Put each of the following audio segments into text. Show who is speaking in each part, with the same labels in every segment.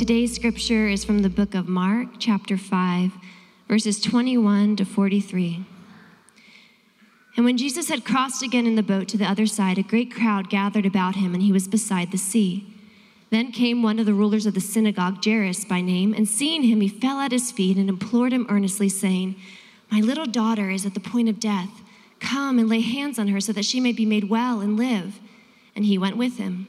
Speaker 1: Today's scripture is from the book of Mark, chapter 5, verses 21 to 43. And when Jesus had crossed again in the boat to the other side, a great crowd gathered about him, and he was beside the sea. Then came one of the rulers of the synagogue, Jairus by name, and seeing him, he fell at his feet and implored him earnestly, saying, My little daughter is at the point of death. Come and lay hands on her so that she may be made well and live. And he went with him.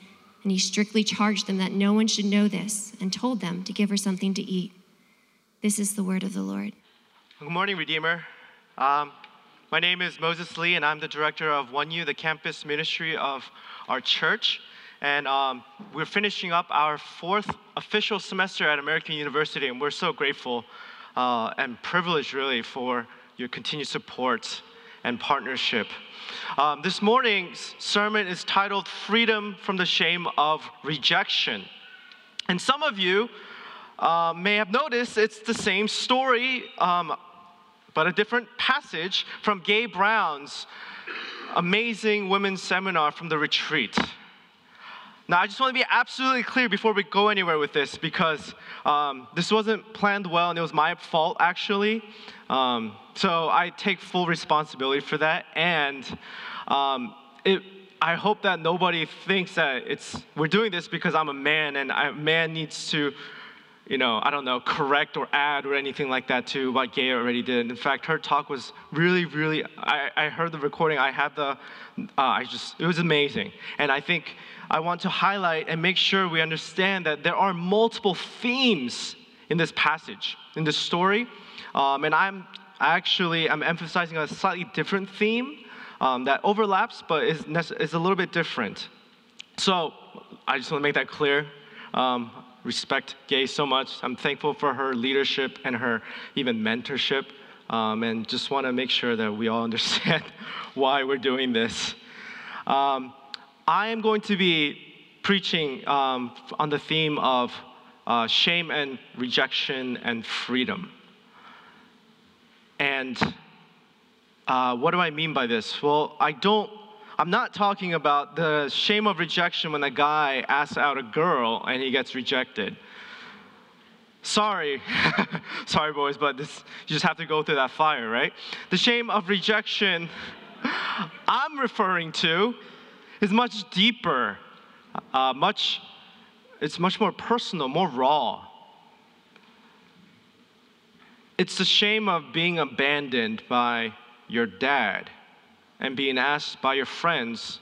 Speaker 1: And he strictly charged them that no one should know this and told them to give her something to eat. This is the word of the Lord.
Speaker 2: Good morning, Redeemer. Um, my name is Moses Lee, and I'm the director of One U, the campus ministry of our church. And um, we're finishing up our fourth official semester at American University, and we're so grateful uh, and privileged, really, for your continued support and partnership. Um, this morning's sermon is titled Freedom from the Shame of Rejection. And some of you uh, may have noticed it's the same story um, but a different passage from Gay Brown's amazing women's seminar from the retreat. Now, I just want to be absolutely clear before we go anywhere with this because um, this wasn't planned well and it was my fault actually. Um, so I take full responsibility for that. And um, it, I hope that nobody thinks that it's, we're doing this because I'm a man and a man needs to you know, I don't know, correct or add or anything like that to what Gay already did. In fact, her talk was really, really, I, I heard the recording, I had the, uh, I just, it was amazing. And I think I want to highlight and make sure we understand that there are multiple themes in this passage, in this story. Um, and I'm actually, I'm emphasizing a slightly different theme um, that overlaps, but is, is a little bit different. So I just want to make that clear. Um, respect Gay so much. I'm thankful for her leadership and her even mentorship, um, and just want to make sure that we all understand why we're doing this. Um, I am going to be preaching um, on the theme of uh, shame and rejection and freedom. And uh, what do I mean by this? Well, I don't I'm not talking about the shame of rejection when a guy asks out a girl and he gets rejected. Sorry, sorry, boys, but this, you just have to go through that fire, right? The shame of rejection I'm referring to is much deeper, uh, much, it's much more personal, more raw. It's the shame of being abandoned by your dad and being asked by your friends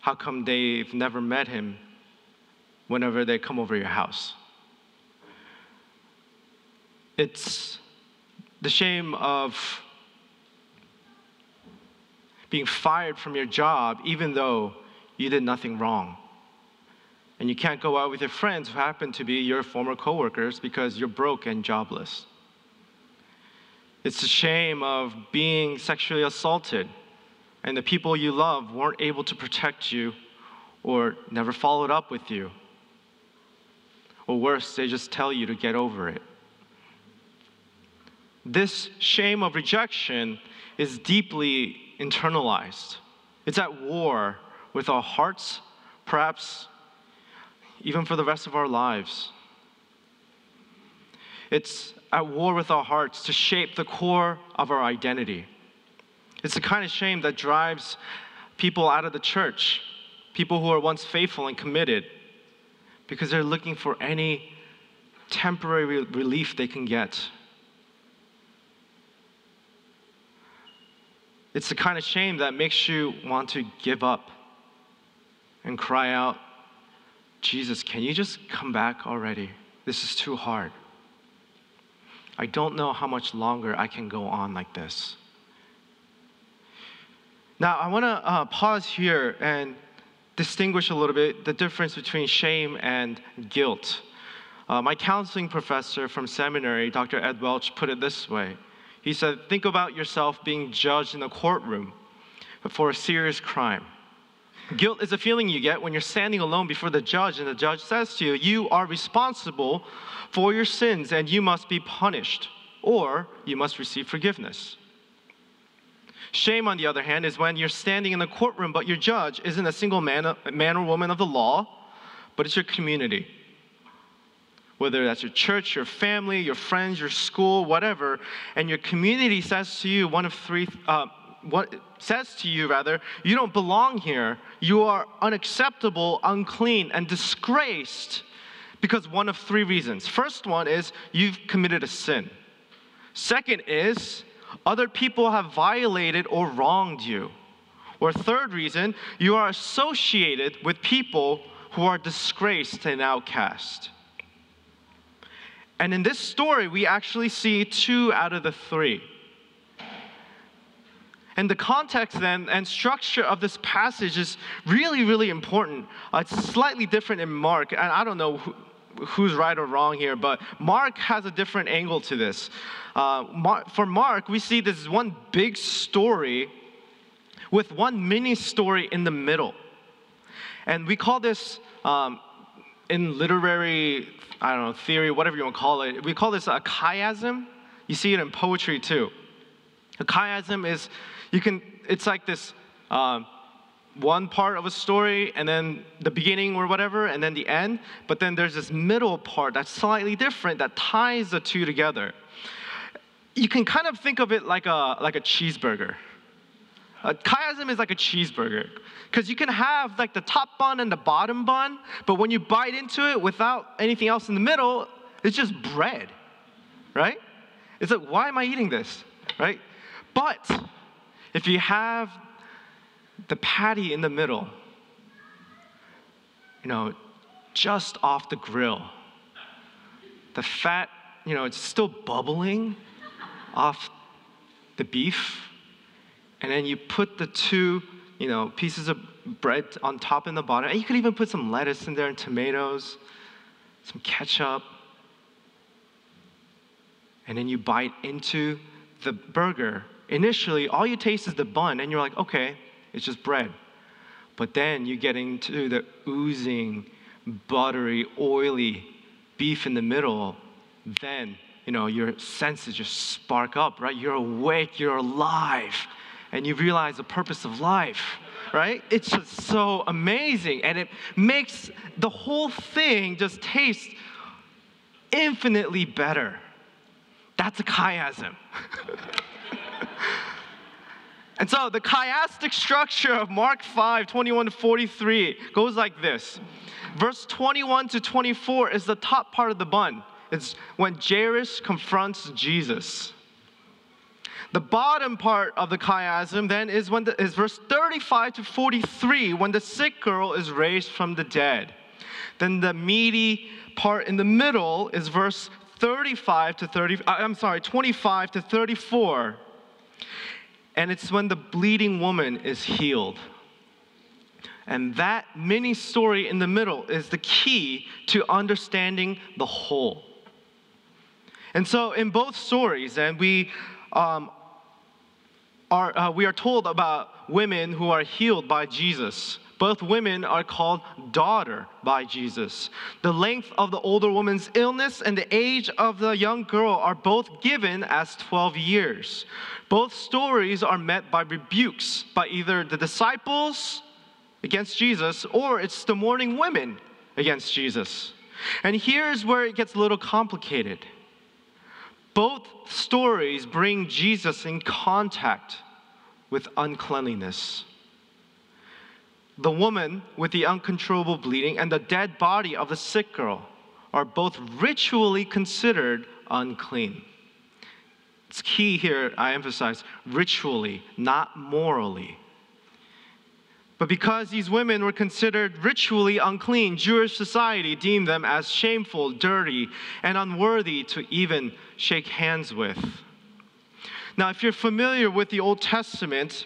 Speaker 2: how come they've never met him whenever they come over your house. It's the shame of being fired from your job even though you did nothing wrong. And you can't go out with your friends who happen to be your former coworkers because you're broke and jobless. It's the shame of being sexually assaulted and the people you love weren't able to protect you or never followed up with you. Or worse, they just tell you to get over it. This shame of rejection is deeply internalized. It's at war with our hearts, perhaps even for the rest of our lives. It's at war with our hearts to shape the core of our identity. It's the kind of shame that drives people out of the church, people who are once faithful and committed, because they're looking for any temporary relief they can get. It's the kind of shame that makes you want to give up and cry out, Jesus, can you just come back already? This is too hard. I don't know how much longer I can go on like this. Now, I want to uh, pause here and distinguish a little bit the difference between shame and guilt. Uh, my counseling professor from seminary, Dr. Ed Welch, put it this way. He said, Think about yourself being judged in a courtroom for a serious crime. Guilt is a feeling you get when you're standing alone before the judge, and the judge says to you, You are responsible for your sins and you must be punished, or you must receive forgiveness. Shame, on the other hand, is when you're standing in the courtroom, but your judge isn't a single man, man or woman of the law, but it's your community. Whether that's your church, your family, your friends, your school, whatever, and your community says to you one of three, uh, what says to you rather, you don't belong here. You are unacceptable, unclean, and disgraced because one of three reasons. First one is you've committed a sin. Second is other people have violated or wronged you. Or third reason, you are associated with people who are disgraced and outcast. And in this story, we actually see two out of the three. And the context then and structure of this passage is really, really important. Uh, it's slightly different in Mark, and I don't know who, who's right or wrong here, but Mark has a different angle to this. Uh, for Mark, we see this one big story with one mini story in the middle. And we call this, um, in literary, I don't know, theory, whatever you want to call it, we call this a chiasm. You see it in poetry too. A chiasm is, you can, it's like this. Um, one part of a story and then the beginning or whatever and then the end but then there's this middle part that's slightly different that ties the two together you can kind of think of it like a like a cheeseburger a chiasm is like a cheeseburger because you can have like the top bun and the bottom bun but when you bite into it without anything else in the middle it's just bread right it's like why am i eating this right but if you have the patty in the middle, you know, just off the grill. The fat, you know, it's still bubbling off the beef. And then you put the two, you know, pieces of bread on top and the bottom. And you could even put some lettuce in there and tomatoes, some ketchup. And then you bite into the burger. Initially, all you taste is the bun, and you're like, okay, it's just bread. But then you get into the oozing, buttery, oily beef in the middle. Then, you know, your senses just spark up, right? You're awake, you're alive, and you realize the purpose of life, right? It's just so amazing. And it makes the whole thing just taste infinitely better. That's a chiasm. And so the chiastic structure of Mark 5 21 to 43 goes like this. Verse 21 to 24 is the top part of the bun. It's when Jairus confronts Jesus. The bottom part of the chiasm then is when the, is verse 35 to 43 when the sick girl is raised from the dead. Then the meaty part in the middle is verse 35 to 30 I'm sorry 25 to 34 And it's when the bleeding woman is healed. And that mini story in the middle is the key to understanding the whole. And so, in both stories, and we um, are uh, we are told about women who are healed by Jesus. Both women are called daughter by Jesus. The length of the older woman's illness and the age of the young girl are both given as 12 years. Both stories are met by rebukes by either the disciples against Jesus or it's the mourning women against Jesus. And here's where it gets a little complicated. Both stories bring Jesus in contact with uncleanliness. The woman with the uncontrollable bleeding and the dead body of the sick girl are both ritually considered unclean. It's key here, I emphasize ritually, not morally. But because these women were considered ritually unclean, Jewish society deemed them as shameful, dirty, and unworthy to even shake hands with. Now, if you're familiar with the Old Testament,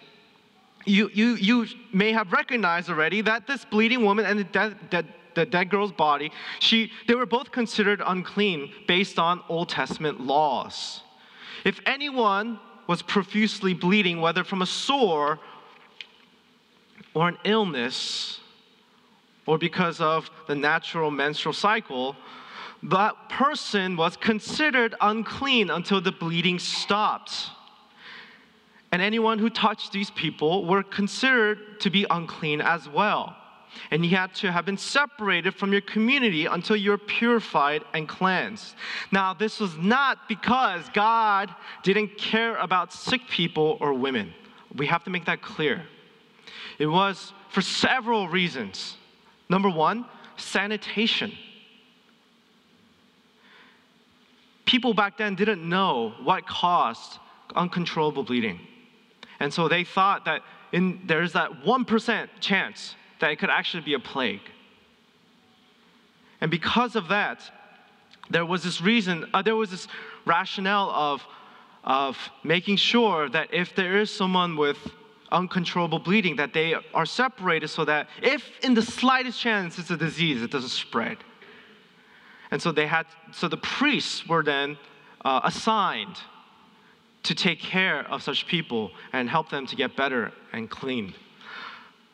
Speaker 2: you, you, you may have recognized already that this bleeding woman and the dead, dead, the dead girl's body, she, they were both considered unclean based on Old Testament laws. If anyone was profusely bleeding, whether from a sore or an illness, or because of the natural menstrual cycle, that person was considered unclean until the bleeding stopped and anyone who touched these people were considered to be unclean as well. And you had to have been separated from your community until you're purified and cleansed. Now, this was not because God didn't care about sick people or women. We have to make that clear. It was for several reasons. Number one, sanitation. People back then didn't know what caused uncontrollable bleeding. And so they thought that in, there's that 1% chance that it could actually be a plague. And because of that, there was this reason, uh, there was this rationale of, of making sure that if there is someone with uncontrollable bleeding, that they are separated so that if in the slightest chance it's a disease, it doesn't spread. And so they had, so the priests were then uh, assigned to take care of such people and help them to get better and clean.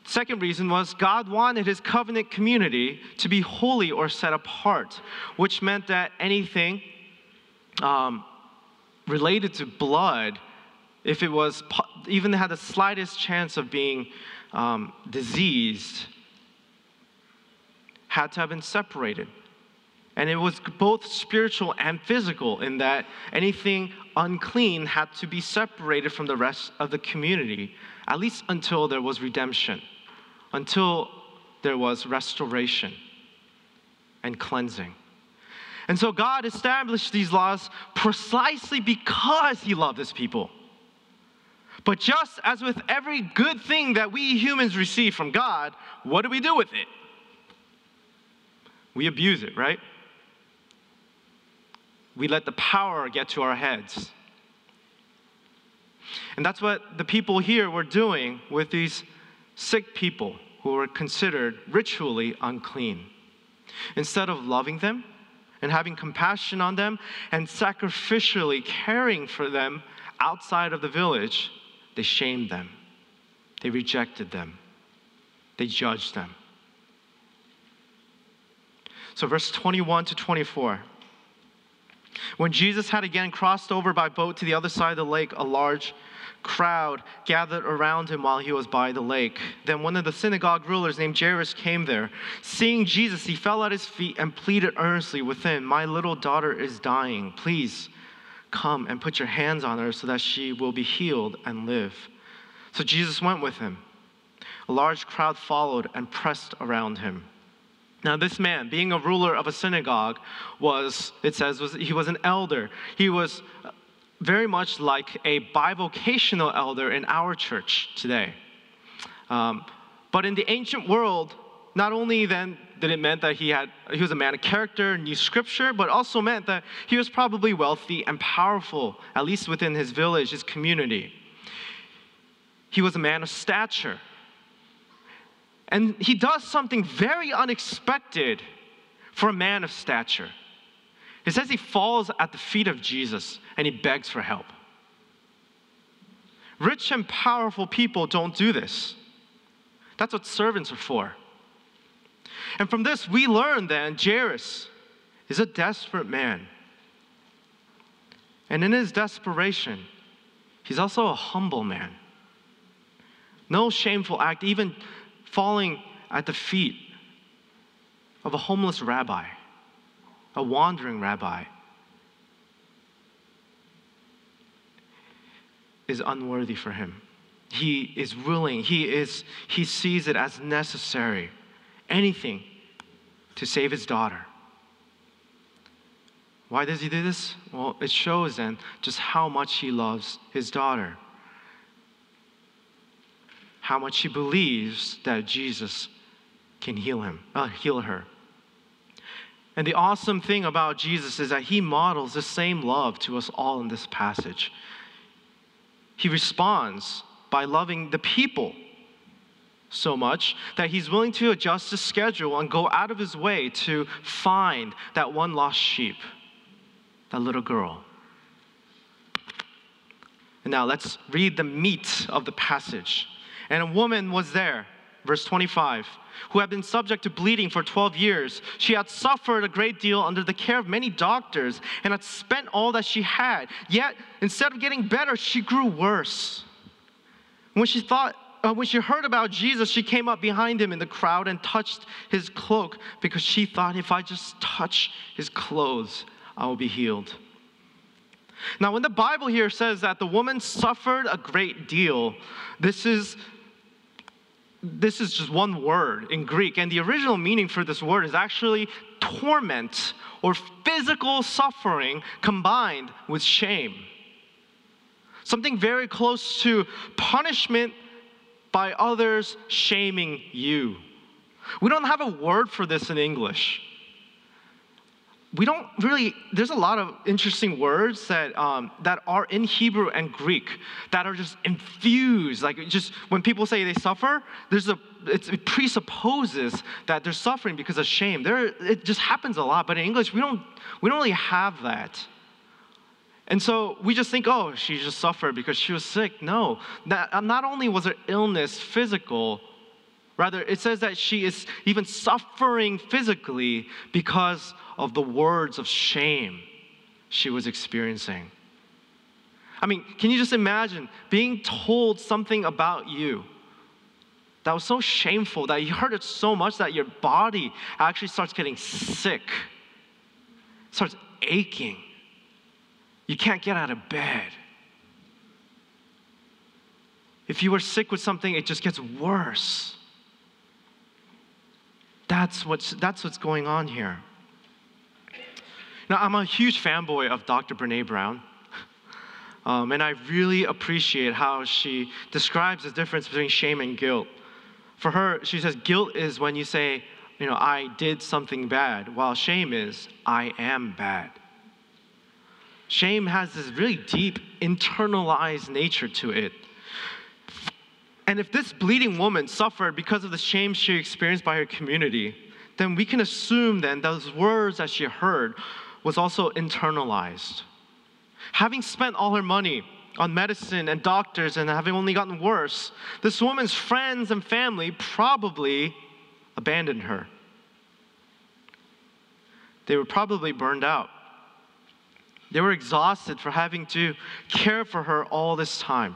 Speaker 2: Second reason was God wanted his covenant community to be holy or set apart, which meant that anything um, related to blood, if it was even had the slightest chance of being um, diseased, had to have been separated. And it was both spiritual and physical in that anything unclean had to be separated from the rest of the community, at least until there was redemption, until there was restoration and cleansing. And so God established these laws precisely because He loved His people. But just as with every good thing that we humans receive from God, what do we do with it? We abuse it, right? we let the power get to our heads. And that's what the people here were doing with these sick people who were considered ritually unclean. Instead of loving them and having compassion on them and sacrificially caring for them outside of the village, they shamed them. They rejected them. They judged them. So, verse 21 to 24. When Jesus had again crossed over by boat to the other side of the lake, a large crowd gathered around him while he was by the lake. Then one of the synagogue rulers named Jairus came there. Seeing Jesus, he fell at his feet and pleaded earnestly with him, My little daughter is dying. Please come and put your hands on her so that she will be healed and live. So Jesus went with him. A large crowd followed and pressed around him. Now, this man, being a ruler of a synagogue, was, it says, was, he was an elder. He was very much like a bivocational elder in our church today. Um, but in the ancient world, not only then did it meant that he had he was a man of character, knew scripture, but also meant that he was probably wealthy and powerful, at least within his village, his community. he was a man of stature. And he does something very unexpected for a man of stature. It says he falls at the feet of Jesus and he begs for help. Rich and powerful people don't do this. That's what servants are for. And from this, we learn that Jairus is a desperate man. And in his desperation, he's also a humble man. No shameful act, even falling at the feet of a homeless rabbi, a wandering rabbi, is unworthy for him. He is willing, he, is, he sees it as necessary, anything to save his daughter. Why does he do this? Well, it shows then just how much he loves his daughter, how much he believes that Jesus can heal him, uh, heal her. And the awesome thing about Jesus is that he models the same love to us all in this passage. He responds by loving the people so much that he's willing to adjust his schedule and go out of his way to find that one lost sheep, that little girl. And now let's read the meat of the passage. And a woman was there, verse 25, who had been subject to bleeding for 12 years. She had suffered a great deal under the care of many doctors and had spent all that she had. Yet, instead of getting better, she grew worse. When she thought, uh, when she heard about Jesus, she came up behind him in the crowd and touched his cloak because she thought, if I just touch his clothes, I will be healed. Now, when the Bible here says that the woman suffered a great deal, this is this is just one word in Greek, and the original meaning for this word is actually torment or physical suffering combined with shame. Something very close to punishment by others shaming you. We don't have a word for this in English. We don't really, there's a lot of interesting words that, um, that are in Hebrew and Greek that are just infused. Like, just when people say they suffer, there's a, it presupposes that they're suffering because of shame. There, it just happens a lot, but in English, we don't, we don't really have that. And so we just think, oh, she just suffered because she was sick. No, that, uh, not only was her illness physical, rather, it says that she is even suffering physically because of the words of shame she was experiencing. I mean, can you just imagine being told something about you that was so shameful that you heard it so much that your body actually starts getting sick, starts aching? You can't get out of bed. If you are sick with something, it just gets worse. That's what's, that's what's going on here. Now, I'm a huge fanboy of Dr. Brene Brown. Um, and I really appreciate how she describes the difference between shame and guilt. For her, she says, guilt is when you say, you know, I did something bad, while shame is, I am bad. Shame has this really deep internalized nature to it. And if this bleeding woman suffered because of the shame she experienced by her community, then we can assume then those words that she heard was also internalized. Having spent all her money on medicine and doctors and having only gotten worse, this woman's friends and family probably abandoned her. They were probably burned out. They were exhausted for having to care for her all this time.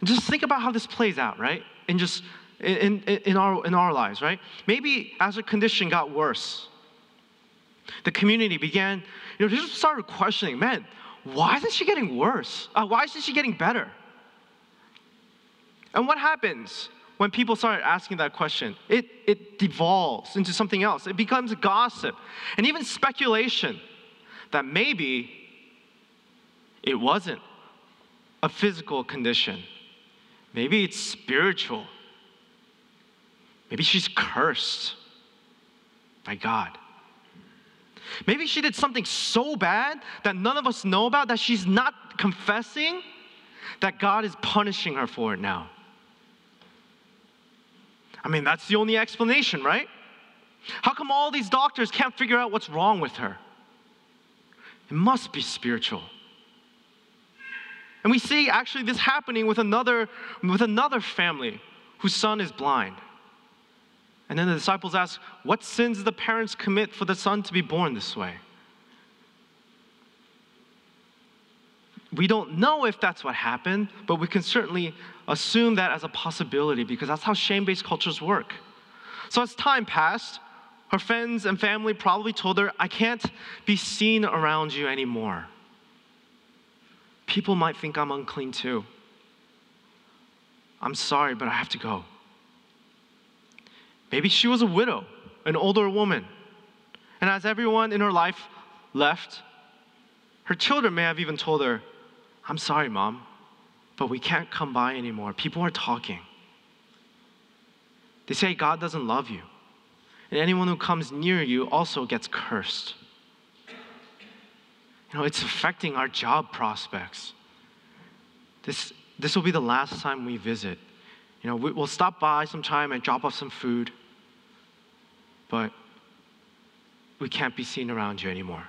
Speaker 2: And just think about how this plays out, right? And just in, in, in, our, in our lives, right? Maybe as her condition got worse, the community began, you know, just started questioning, man, why isn't she getting worse? Uh, why isn't she getting better? And what happens when people start asking that question? It, it devolves into something else. It becomes gossip and even speculation that maybe it wasn't a physical condition. Maybe it's spiritual. Maybe she's cursed by God. Maybe she did something so bad that none of us know about that she's not confessing that God is punishing her for it now. I mean, that's the only explanation, right? How come all these doctors can't figure out what's wrong with her? It must be spiritual. And we see actually this happening with another, with another family whose son is blind. And then the disciples ask, What sins did the parents commit for the son to be born this way? We don't know if that's what happened, but we can certainly assume that as a possibility because that's how shame based cultures work. So as time passed, her friends and family probably told her, I can't be seen around you anymore. People might think I'm unclean too. I'm sorry, but I have to go. Maybe she was a widow, an older woman. And as everyone in her life left, her children may have even told her, I'm sorry, mom, but we can't come by anymore. People are talking. They say God doesn't love you. And anyone who comes near you also gets cursed. You know, it's affecting our job prospects. This, this will be the last time we visit. You know, we, we'll stop by sometime and drop off some food, but we can't be seen around you anymore.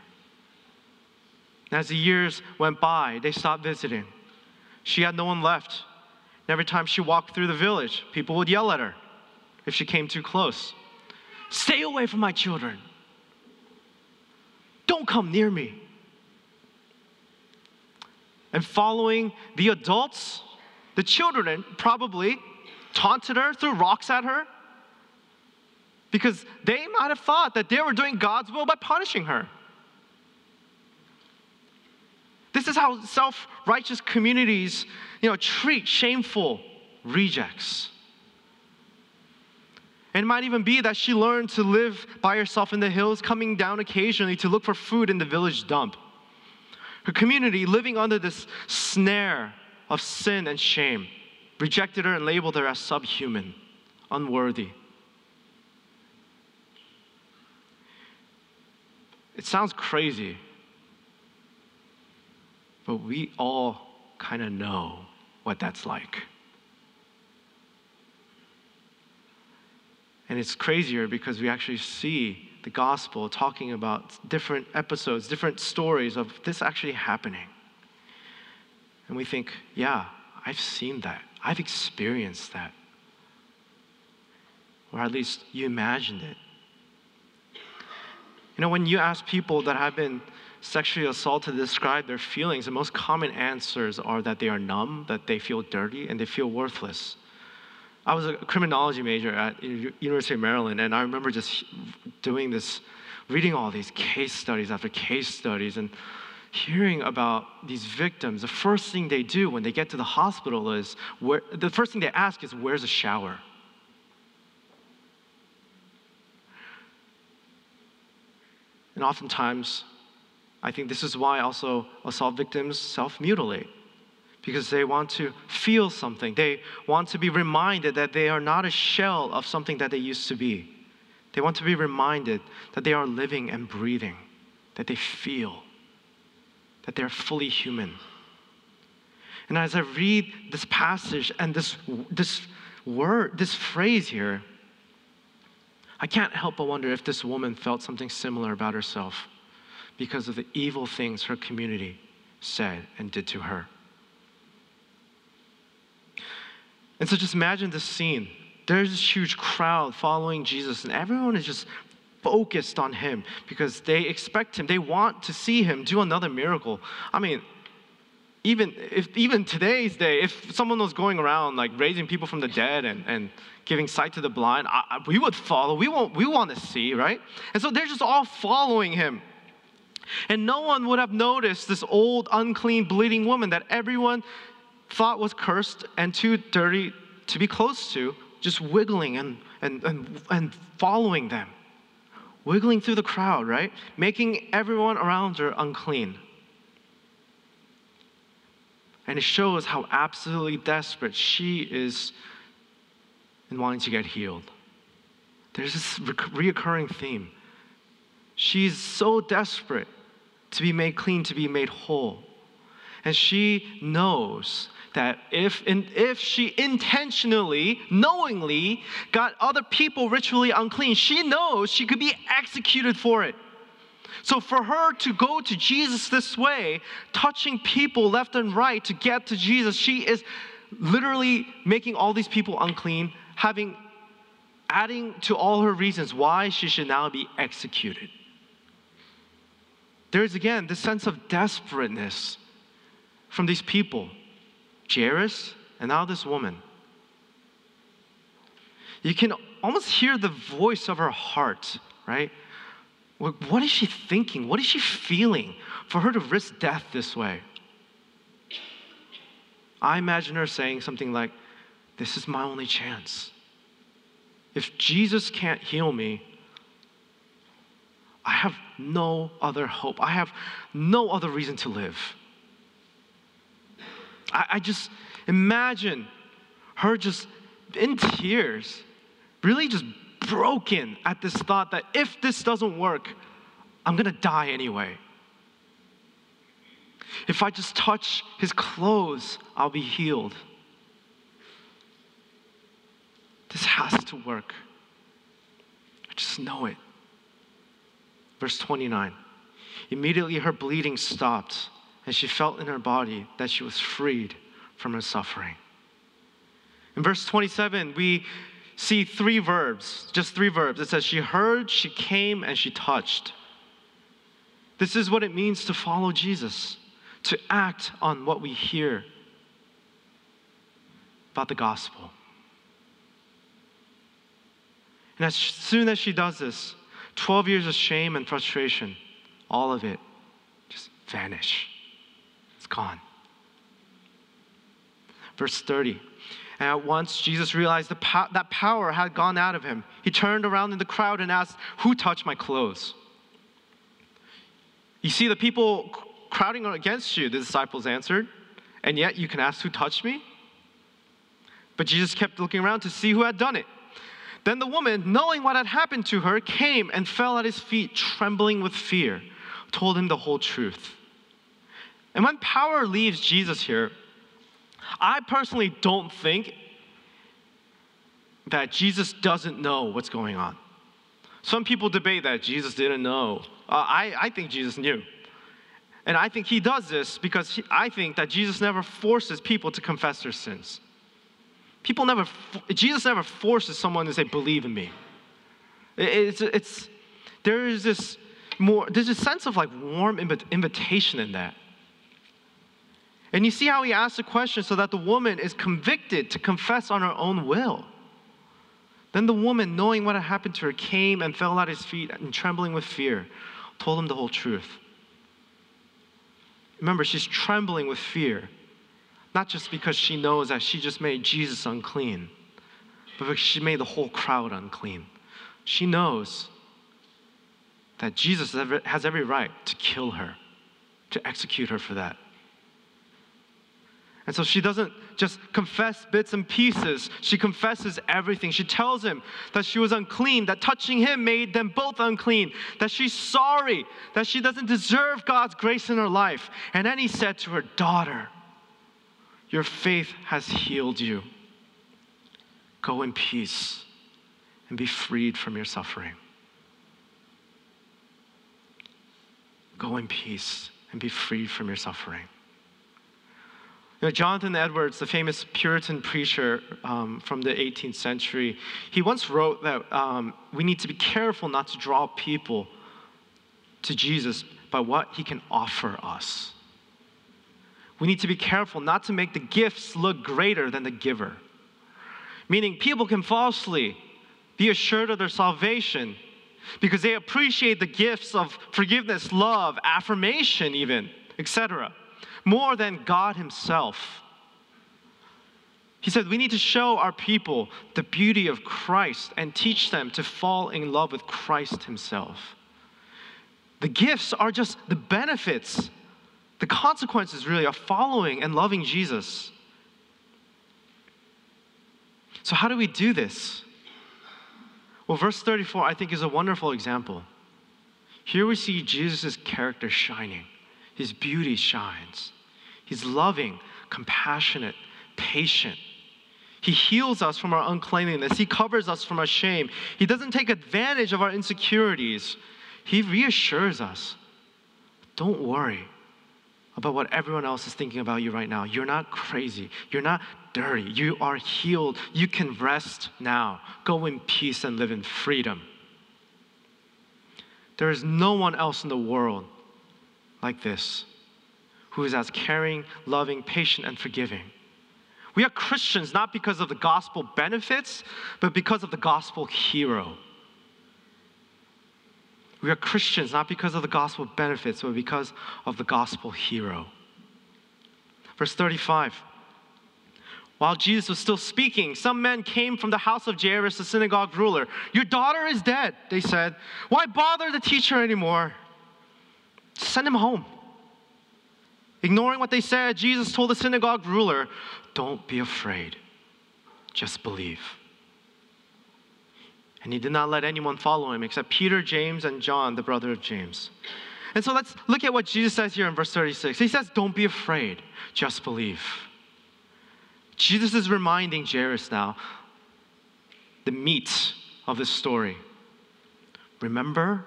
Speaker 2: As the years went by, they stopped visiting. She had no one left. And every time she walked through the village, people would yell at her if she came too close Stay away from my children. Don't come near me. And following the adults, the children probably taunted her, threw rocks at her, because they might have thought that they were doing God's will by punishing her. This is how self righteous communities you know, treat shameful rejects. It might even be that she learned to live by herself in the hills, coming down occasionally to look for food in the village dump. Her community, living under this snare of sin and shame, rejected her and labeled her as subhuman, unworthy. It sounds crazy, but we all kind of know what that's like. And it's crazier because we actually see the gospel talking about different episodes, different stories of this actually happening. And we think, yeah, I've seen that. I've experienced that. Or at least you imagined it. You know, when you ask people that have been sexually assaulted to describe their feelings, the most common answers are that they are numb, that they feel dirty, and they feel worthless. I was a criminology major at University of Maryland, and I remember just doing this, reading all these case studies after case studies, and hearing about these victims. The first thing they do when they get to the hospital is, where, the first thing they ask is, "Where's a shower?" And oftentimes, I think this is why also assault victims self mutilate because they want to feel something. They want to be reminded that they are not a shell of something that they used to be. They want to be reminded that they are living and breathing, that they feel, that they're fully human. And as I read this passage and this, this word, this phrase here, I can't help but wonder if this woman felt something similar about herself because of the evil things her community said and did to her. And so just imagine this scene. There's this huge crowd following Jesus, and everyone is just focused on him because they expect him. They want to see him do another miracle. I mean, even if even today's day, if someone was going around like raising people from the dead and, and giving sight to the blind, I, we would follow. We want we want to see, right? And so they're just all following him. And no one would have noticed this old, unclean, bleeding woman that everyone thought was cursed and too dirty to be close to, just wiggling and, and, and, and following them, wiggling through the crowd, right? Making everyone around her unclean. And it shows how absolutely desperate she is in wanting to get healed. There's this reoccurring theme. She's so desperate to be made clean, to be made whole. And she knows that if, in, if she intentionally, knowingly got other people ritually unclean, she knows she could be executed for it. So for her to go to Jesus this way, touching people left and right to get to Jesus, she is literally making all these people unclean, having adding to all her reasons why she should now be executed. There's again this sense of desperateness from these people Jairus and now this woman. You can almost hear the voice of her heart, right? What is she thinking? What is she feeling for her to risk death this way? I imagine her saying something like, This is my only chance. If Jesus can't heal me, I have no other hope. I have no other reason to live. I, I just imagine her just in tears, really just broken at this thought that if this doesn't work, I'm gonna die anyway. If I just touch his clothes, I'll be healed. This has to work. I just know it. Verse 29 Immediately her bleeding stopped, and she felt in her body that she was freed from her suffering. In verse 27, we see three verbs, just three verbs. It says, She heard, she came, and she touched. This is what it means to follow Jesus, to act on what we hear about the gospel. And as soon as she does this, 12 years of shame and frustration, all of it just vanish. Gone. Verse 30. And at once Jesus realized po- that power had gone out of him. He turned around in the crowd and asked, Who touched my clothes? You see the people crowding against you, the disciples answered, and yet you can ask, Who touched me? But Jesus kept looking around to see who had done it. Then the woman, knowing what had happened to her, came and fell at his feet, trembling with fear, told him the whole truth. And when power leaves Jesus here, I personally don't think that Jesus doesn't know what's going on. Some people debate that Jesus didn't know. Uh, I, I think Jesus knew. And I think he does this because he, I think that Jesus never forces people to confess their sins. People never, Jesus never forces someone to say, believe in me. It's, it's, there is this more, there's a sense of like warm invitation in that. And you see how he asks the question so that the woman is convicted to confess on her own will. Then the woman, knowing what had happened to her, came and fell at his feet and trembling with fear, told him the whole truth. Remember, she's trembling with fear not just because she knows that she just made Jesus unclean, but because she made the whole crowd unclean. She knows that Jesus has every right to kill her, to execute her for that. And so she doesn't just confess bits and pieces. She confesses everything. She tells him that she was unclean, that touching him made them both unclean, that she's sorry, that she doesn't deserve God's grace in her life. And then he said to her, Daughter, your faith has healed you. Go in peace and be freed from your suffering. Go in peace and be freed from your suffering. You know, Jonathan Edwards, the famous Puritan preacher um, from the 18th century, he once wrote that um, we need to be careful not to draw people to Jesus by what he can offer us we need to be careful not to make the gifts look greater than the giver. Meaning, people can falsely be assured of their salvation because they appreciate the gifts of forgiveness, love, affirmation, even, etc., more than God Himself. He said, We need to show our people the beauty of Christ and teach them to fall in love with Christ Himself. The gifts are just the benefits the consequences really of following and loving Jesus. So, how do we do this? Well, verse 34, I think, is a wonderful example. Here we see Jesus' character shining, his beauty shines. He's loving, compassionate, patient. He heals us from our uncleanliness. He covers us from our shame. He doesn't take advantage of our insecurities. He reassures us don't worry about what everyone else is thinking about you right now. You're not crazy. You're not dirty. You are healed. You can rest now. Go in peace and live in freedom. There is no one else in the world like this who is as caring, loving, patient, and forgiving. We are Christians not because of the gospel benefits, but because of the gospel hero. We are Christians not because of the gospel benefits, but because of the gospel hero. Verse 35. While Jesus was still speaking, some men came from the house of Jairus, the synagogue ruler. Your daughter is dead, they said. Why bother the teacher anymore? Send him home. Ignoring what they said, Jesus told the synagogue ruler, Don't be afraid, just believe. And he did not let anyone follow him except Peter, James, and John, the brother of James. And so let's look at what Jesus says here in verse 36. He says, Don't be afraid, just believe. Jesus is reminding Jairus now the meat of this story. Remember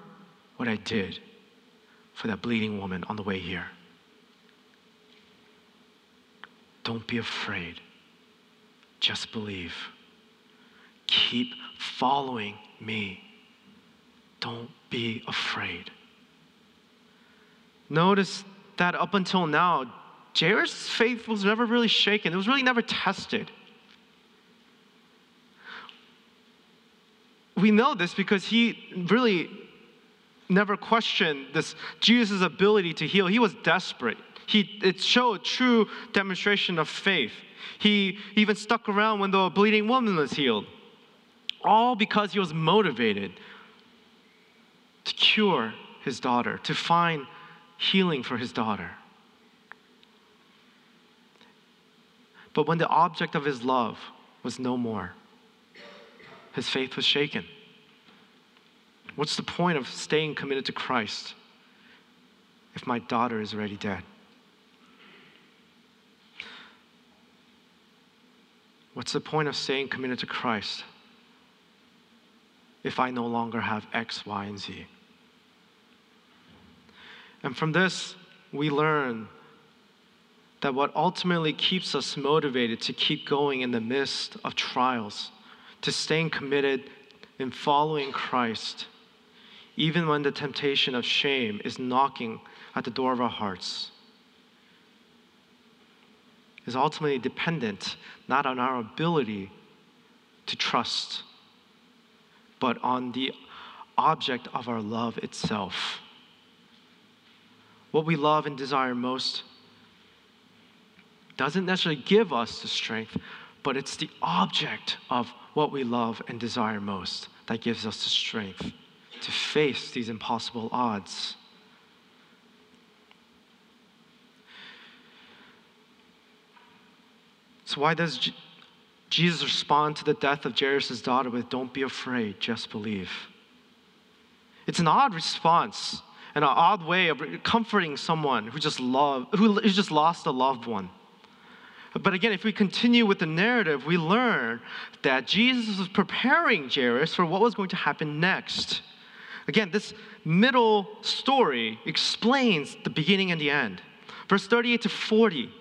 Speaker 2: what I did for that bleeding woman on the way here. Don't be afraid. Just believe. Keep following me. Don't be afraid. Notice that up until now, Jairus' faith was never really shaken, it was really never tested. We know this because he really never questioned this Jesus' ability to heal. He was desperate. He, it showed true demonstration of faith. He even stuck around when the bleeding woman was healed, all because he was motivated to cure his daughter, to find healing for his daughter. But when the object of his love was no more, his faith was shaken. What's the point of staying committed to Christ if my daughter is already dead? What's the point of staying committed to Christ if I no longer have X, Y, and Z? And from this, we learn that what ultimately keeps us motivated to keep going in the midst of trials, to staying committed in following Christ, even when the temptation of shame is knocking at the door of our hearts, is ultimately dependent not on our ability to trust, but on the object of our love itself. What we love and desire most doesn't necessarily give us the strength, but it's the object of what we love and desire most that gives us the strength to face these impossible odds. So, why does Jesus respond to the death of Jairus' daughter with, Don't be afraid, just believe? It's an odd response and an odd way of comforting someone who just, love, who just lost a loved one. But again, if we continue with the narrative, we learn that Jesus was preparing Jairus for what was going to happen next. Again, this middle story explains the beginning and the end. Verse 38 to 40.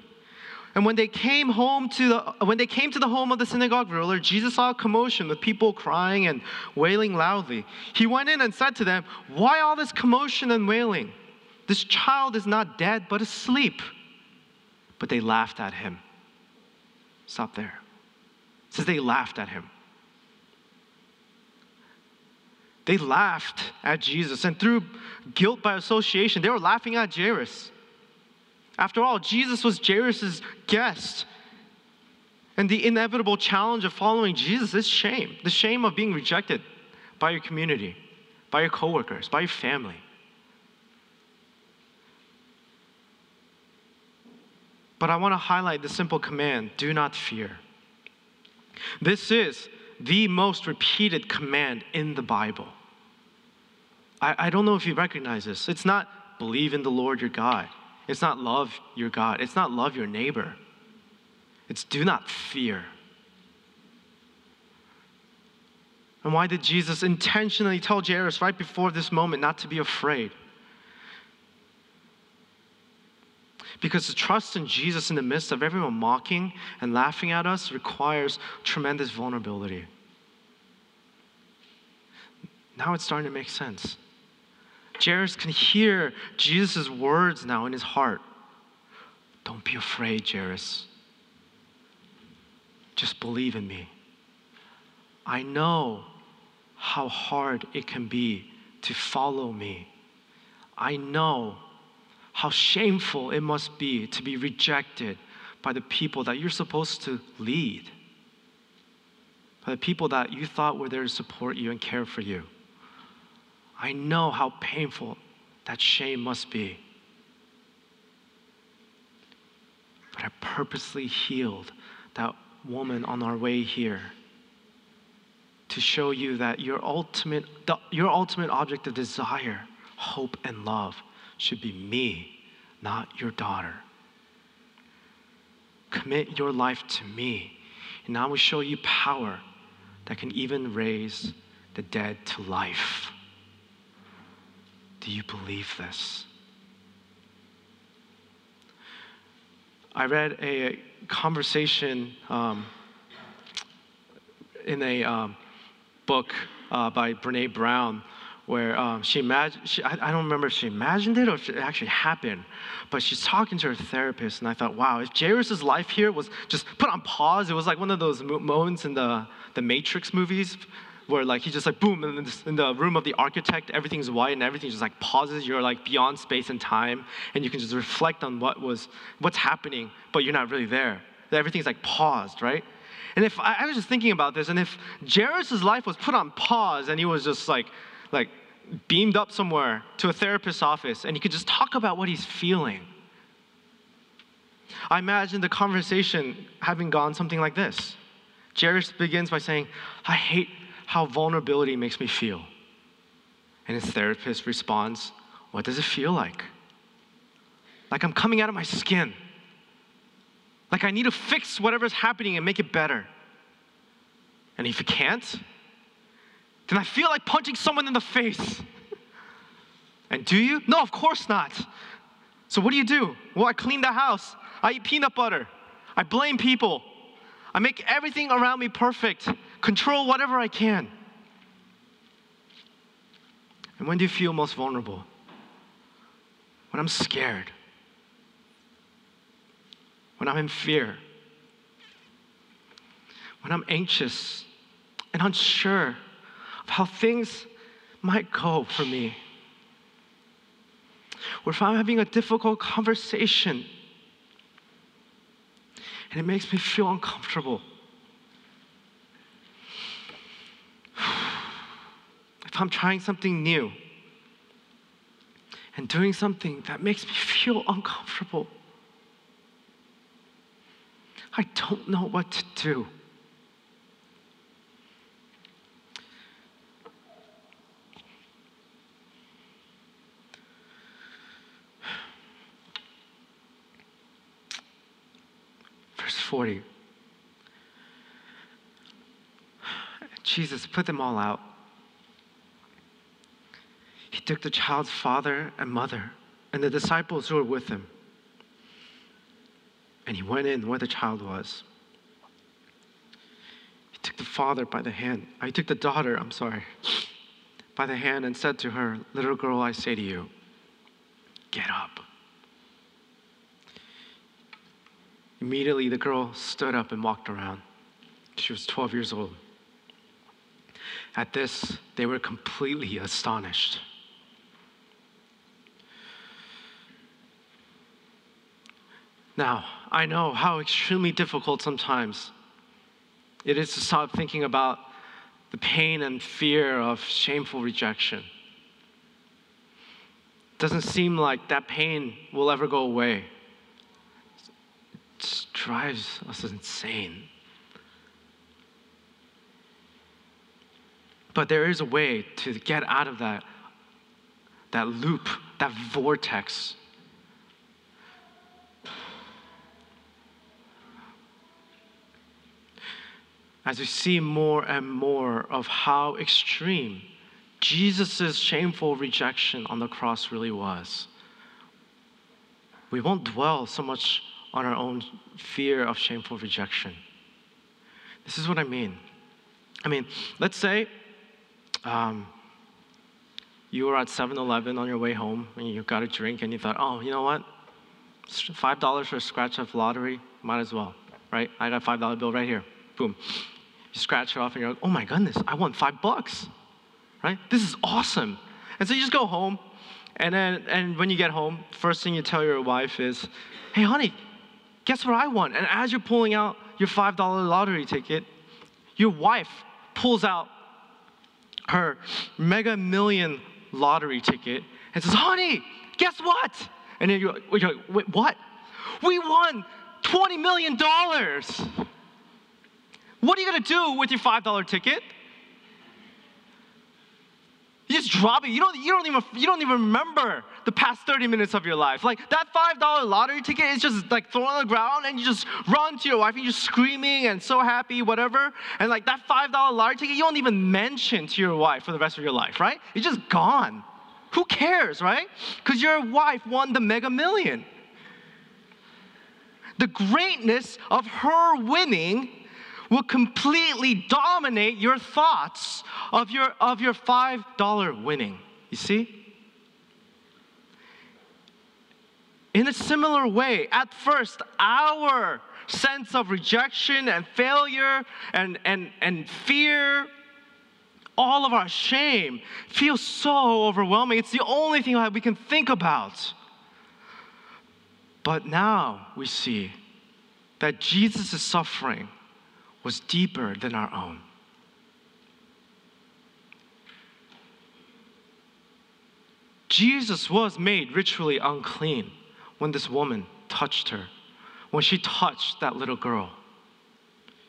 Speaker 2: And when they came home to the when they came to the home of the synagogue ruler, Jesus saw a commotion with people crying and wailing loudly. He went in and said to them, "Why all this commotion and wailing? This child is not dead but asleep." But they laughed at him. Stop there. It says they laughed at him. They laughed at Jesus, and through guilt by association, they were laughing at Jairus. After all, Jesus was Jairus' guest. And the inevitable challenge of following Jesus is shame the shame of being rejected by your community, by your coworkers, by your family. But I want to highlight the simple command do not fear. This is the most repeated command in the Bible. I, I don't know if you recognize this. It's not believe in the Lord your God, it's not love your God, it's not love your neighbor. It's do not fear. And why did Jesus intentionally tell Jairus right before this moment not to be afraid? Because to trust in Jesus in the midst of everyone mocking and laughing at us requires tremendous vulnerability. Now it's starting to make sense. Jairus can hear Jesus' words now in his heart. Don't be afraid, Jairus. Just believe in me. I know how hard it can be to follow me. I know how shameful it must be to be rejected by the people that you're supposed to lead, by the people that you thought were there to support you and care for you. I know how painful that shame must be. But I purposely healed that woman on our way here to show you that your ultimate, your ultimate object of desire, hope, and love should be me, not your daughter. Commit your life to me, and I will show you power that can even raise the dead to life. Do you believe this? I read a conversation um, in a um, book uh, by Brene Brown where um, she imagined, I, I, don't remember if she imagined it or if it actually happened, but she's talking to her therapist, and I thought, wow, if Jairus' life here was just put on pause, it was like one of those moments in the, the Matrix movies where like he just like boom in, in the room of the architect everything's white and everything just like pauses you're like beyond space and time and you can just reflect on what was what's happening but you're not really there everything's like paused right and if I, I was just thinking about this, and if Jairus' life was put on pause and he was just like, like beamed up somewhere to a therapist's office and he could just talk about what he's feeling. I imagine the conversation having gone something like this. Jairus begins by saying, I hate how vulnerability makes me feel. And his therapist responds, What does it feel like? Like I'm coming out of my skin. Like I need to fix whatever's happening and make it better. And if you can't, then I feel like punching someone in the face. And do you? No, of course not. So what do you do? Well, I clean the house. I eat peanut butter. I blame people. I make everything around me perfect. Control whatever I can. And when do you feel most vulnerable? When I'm scared when I'm in fear, when I'm anxious and unsure of how things might go for me, or if I'm having a difficult conversation and it makes me feel uncomfortable. If I'm trying something new and doing something that makes me feel uncomfortable. I don't know what to do. Verse 40. Jesus put them all out. He took the child's father and mother and the disciples who were with him and he went in where the child was. He took the father by the hand. Uh, I took the daughter, I'm sorry, by the hand and said to her, Little girl, I say to you, get up. Immediately, the girl stood up and walked around. She was 12 years old. At this, they were completely astonished. Now, I know how extremely difficult sometimes it is to stop thinking about the pain and fear of shameful rejection. It doesn't seem like that pain will ever go away. It drives us insane. But there is a way to get out of that, that loop, that vortex as we see more and more of how extreme Jesus' shameful rejection on the cross really was, we won't dwell so much on our own fear of shameful rejection. This is what I mean. I mean, let's say um, you were at 7 Eleven on your way home and you got a drink and you thought, oh, you know what? $5 for a scratch off lottery, might as well, right? I got a $5 bill right here. Boom. You scratch it off and you're like, oh my goodness, I won five bucks, right? This is awesome. And so you just go home and then and when you get home, first thing you tell your wife is, hey, honey, guess what I won? And as you're pulling out your $5 lottery ticket, your wife pulls out her mega million lottery ticket and says, honey, guess what? And then you're like, wait, what? We won $20 million. What are you gonna do with your $5 ticket? You just drop it. You don't, you don't even you don't even remember the past 30 minutes of your life. Like that $5 lottery ticket is just like thrown on the ground and you just run to your wife and you're screaming and so happy, whatever. And like that $5 lottery ticket, you don't even mention to your wife for the rest of your life, right? It's just gone. Who cares, right? Because your wife won the mega million. The greatness of her winning will completely dominate your thoughts of your, of your $5 winning. You see? In a similar way, at first, our sense of rejection and failure and, and, and fear, all of our shame, feels so overwhelming. It's the only thing that we can think about. But now we see that Jesus' is suffering was deeper than our own. Jesus was made ritually unclean when this woman touched her, when she touched that little girl.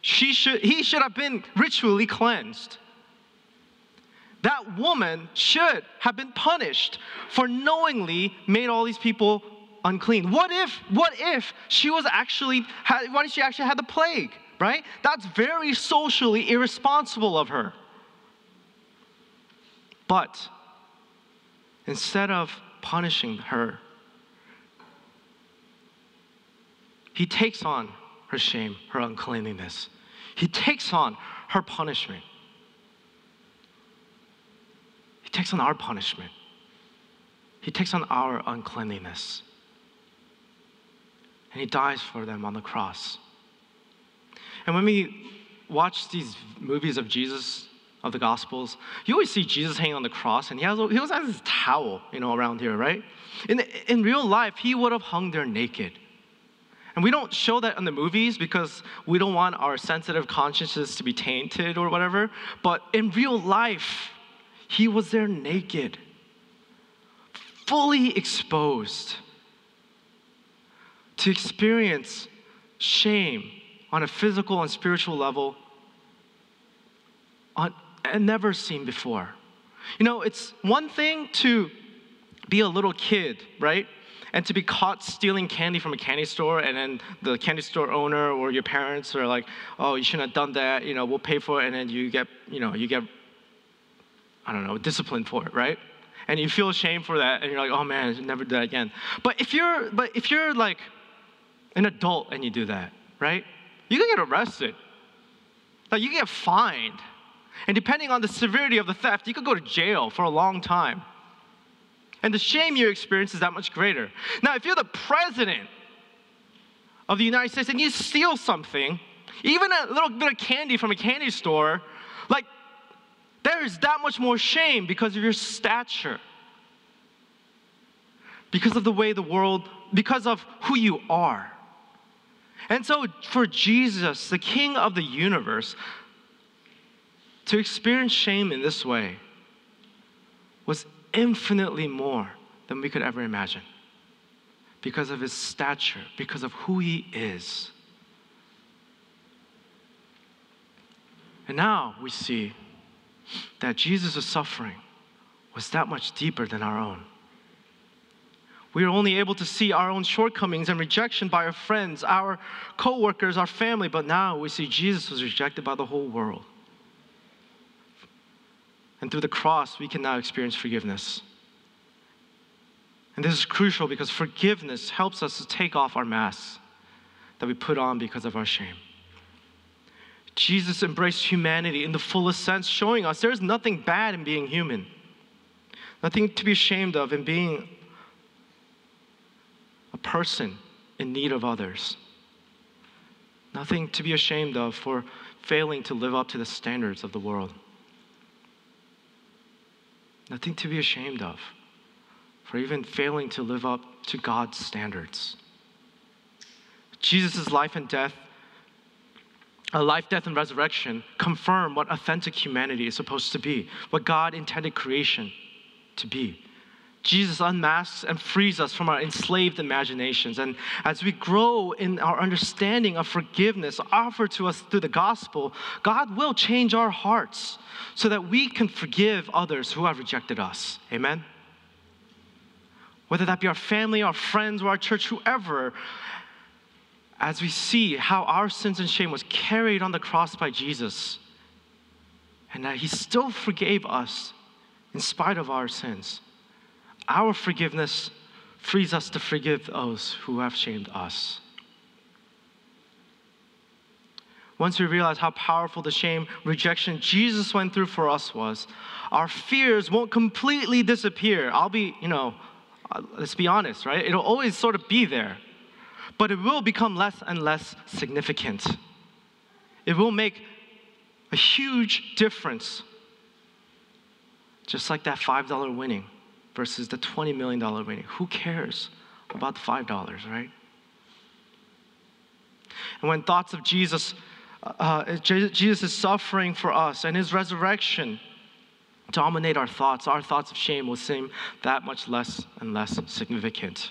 Speaker 2: She should, he should have been ritually cleansed. That woman should have been punished for knowingly made all these people unclean. What if, what if she was actually, what if she actually had the plague? Right? That's very socially irresponsible of her. But instead of punishing her, he takes on her shame, her uncleanliness. He takes on her punishment. He takes on our punishment. He takes on our uncleanliness. And he dies for them on the cross. And when we watch these movies of Jesus, of the Gospels, you always see Jesus hanging on the cross, and he, has, he always has this towel, you know, around here, right? In, in real life, he would have hung there naked. And we don't show that in the movies because we don't want our sensitive consciences to be tainted or whatever. But in real life, he was there naked, fully exposed to experience shame on a physical and spiritual level on, never seen before. You know, it's one thing to be a little kid, right? And to be caught stealing candy from a candy store, and then the candy store owner or your parents are like, "Oh, you shouldn't have done that. You know, we'll pay for it," and then you get, you know, you get, I don't know, disciplined for it, right? And you feel ashamed for that, and you're like, "Oh man, I should never do that again." But if you're, but if you're like an adult and you do that, right? You can get arrested. Now, you can get fined. And depending on the severity of the theft, you could go to jail for a long time. And the shame you experience is that much greater. Now, if you're the president of the United States and you steal something, even a little bit of candy from a candy store, like there is that much more shame because of your stature, because of the way the world, because of who you are. And so, for Jesus, the King of the universe, to experience shame in this way was infinitely more than we could ever imagine because of his stature, because of who he is. And now we see that Jesus' suffering was that much deeper than our own. We are only able to see our own shortcomings and rejection by our friends, our coworkers, our family, but now we see Jesus was rejected by the whole world. And through the cross, we can now experience forgiveness. And this is crucial because forgiveness helps us to take off our masks that we put on because of our shame. Jesus embraced humanity in the fullest sense, showing us there's nothing bad in being human, nothing to be ashamed of in being a person in need of others, nothing to be ashamed of for failing to live up to the standards of the world, nothing to be ashamed of for even failing to live up to God's standards. Jesus' life and death a life, death, and resurrection confirm what authentic humanity is supposed to be, what God intended creation to be. Jesus unmasks and frees us from our enslaved imaginations. And as we grow in our understanding of forgiveness offered to us through the gospel, God will change our hearts so that we can forgive others who have rejected us. Amen? Whether that be our family, our friends, or our church, whoever, as we see how our sins and shame was carried on the cross by Jesus, and that He still forgave us in spite of our sins, our forgiveness frees us to forgive those who have shamed us. Once we realize how powerful the shame, rejection Jesus went through for us was, our fears won't completely disappear. I'll be, you know, uh, let's be honest, right? It'll always sort of be there but it will become less and less significant. It will make a huge difference. Just like that $5 winning versus the $20 million winning. Who cares about the $5, right? And when thoughts of Jesus, uh, uh Jesus' suffering for us and his resurrection dominate our thoughts, our thoughts of shame will seem that much less and less significant.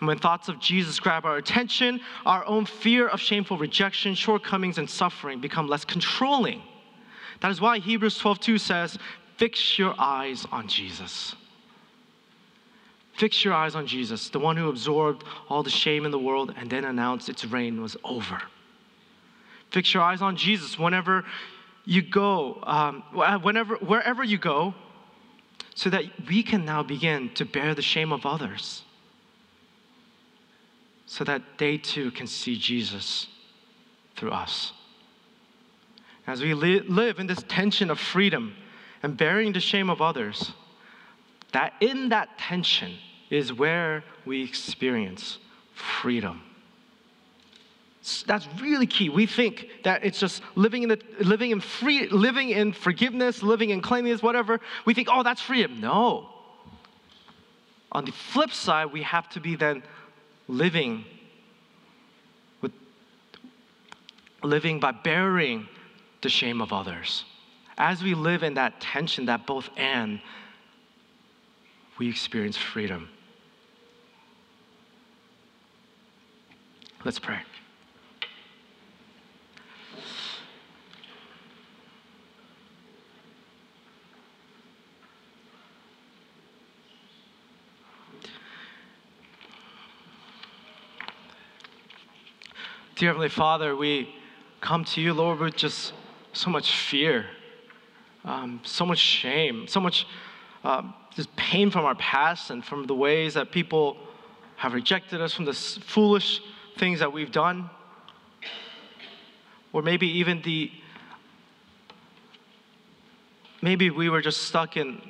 Speaker 2: And when thoughts of Jesus grab our attention, our own fear of shameful rejection, shortcomings, and suffering become less controlling. That is why Hebrews 12:2 says, "Fix your eyes on Jesus." Fix your eyes on Jesus, the one who absorbed all the shame in the world and then announced its reign was over. Fix your eyes on Jesus whenever you go, um, whenever, wherever you go, so that we can now begin to bear the shame of others so that they too can see Jesus through us. As we li- live in this tension of freedom and bearing the shame of others, that in that tension is where we experience freedom. That's really key. We think that it's just living in the living in free living in forgiveness, living in cleanliness, whatever. We think, oh, that's freedom. No. On the flip side, we have to be then living with living by bearing the shame of others. As we live in that tension, that both and, we experience freedom. Let's pray. Dear Heavenly Father, we come to you, Lord, with just so much fear, um, so much shame, so much um, just pain from our past and from the ways that people have rejected us, from the foolish things that we've done, or maybe even the maybe we were just stuck in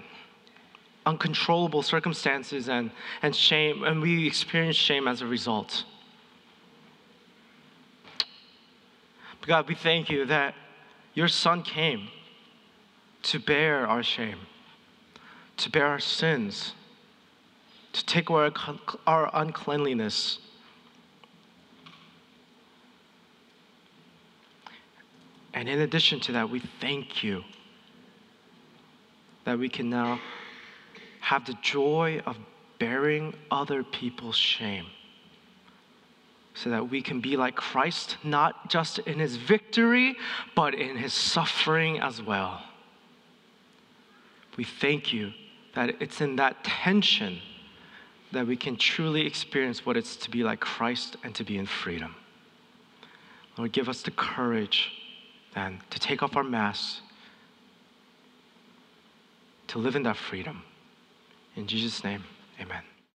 Speaker 2: uncontrollable circumstances and, and shame, and we experienced shame as a result. But God, we thank you that your Son came to bear our shame, to bear our sins, to take away our uncleanliness. And in addition to that, we thank you that we can now have the joy of bearing other people's shame so that we can be like Christ, not just in his victory, but in his suffering as well. We thank you that it's in that tension that we can truly experience what it's to be like Christ and to be in freedom. Lord, give us the courage then to take off our masks, to live in that freedom. In Jesus' name, amen.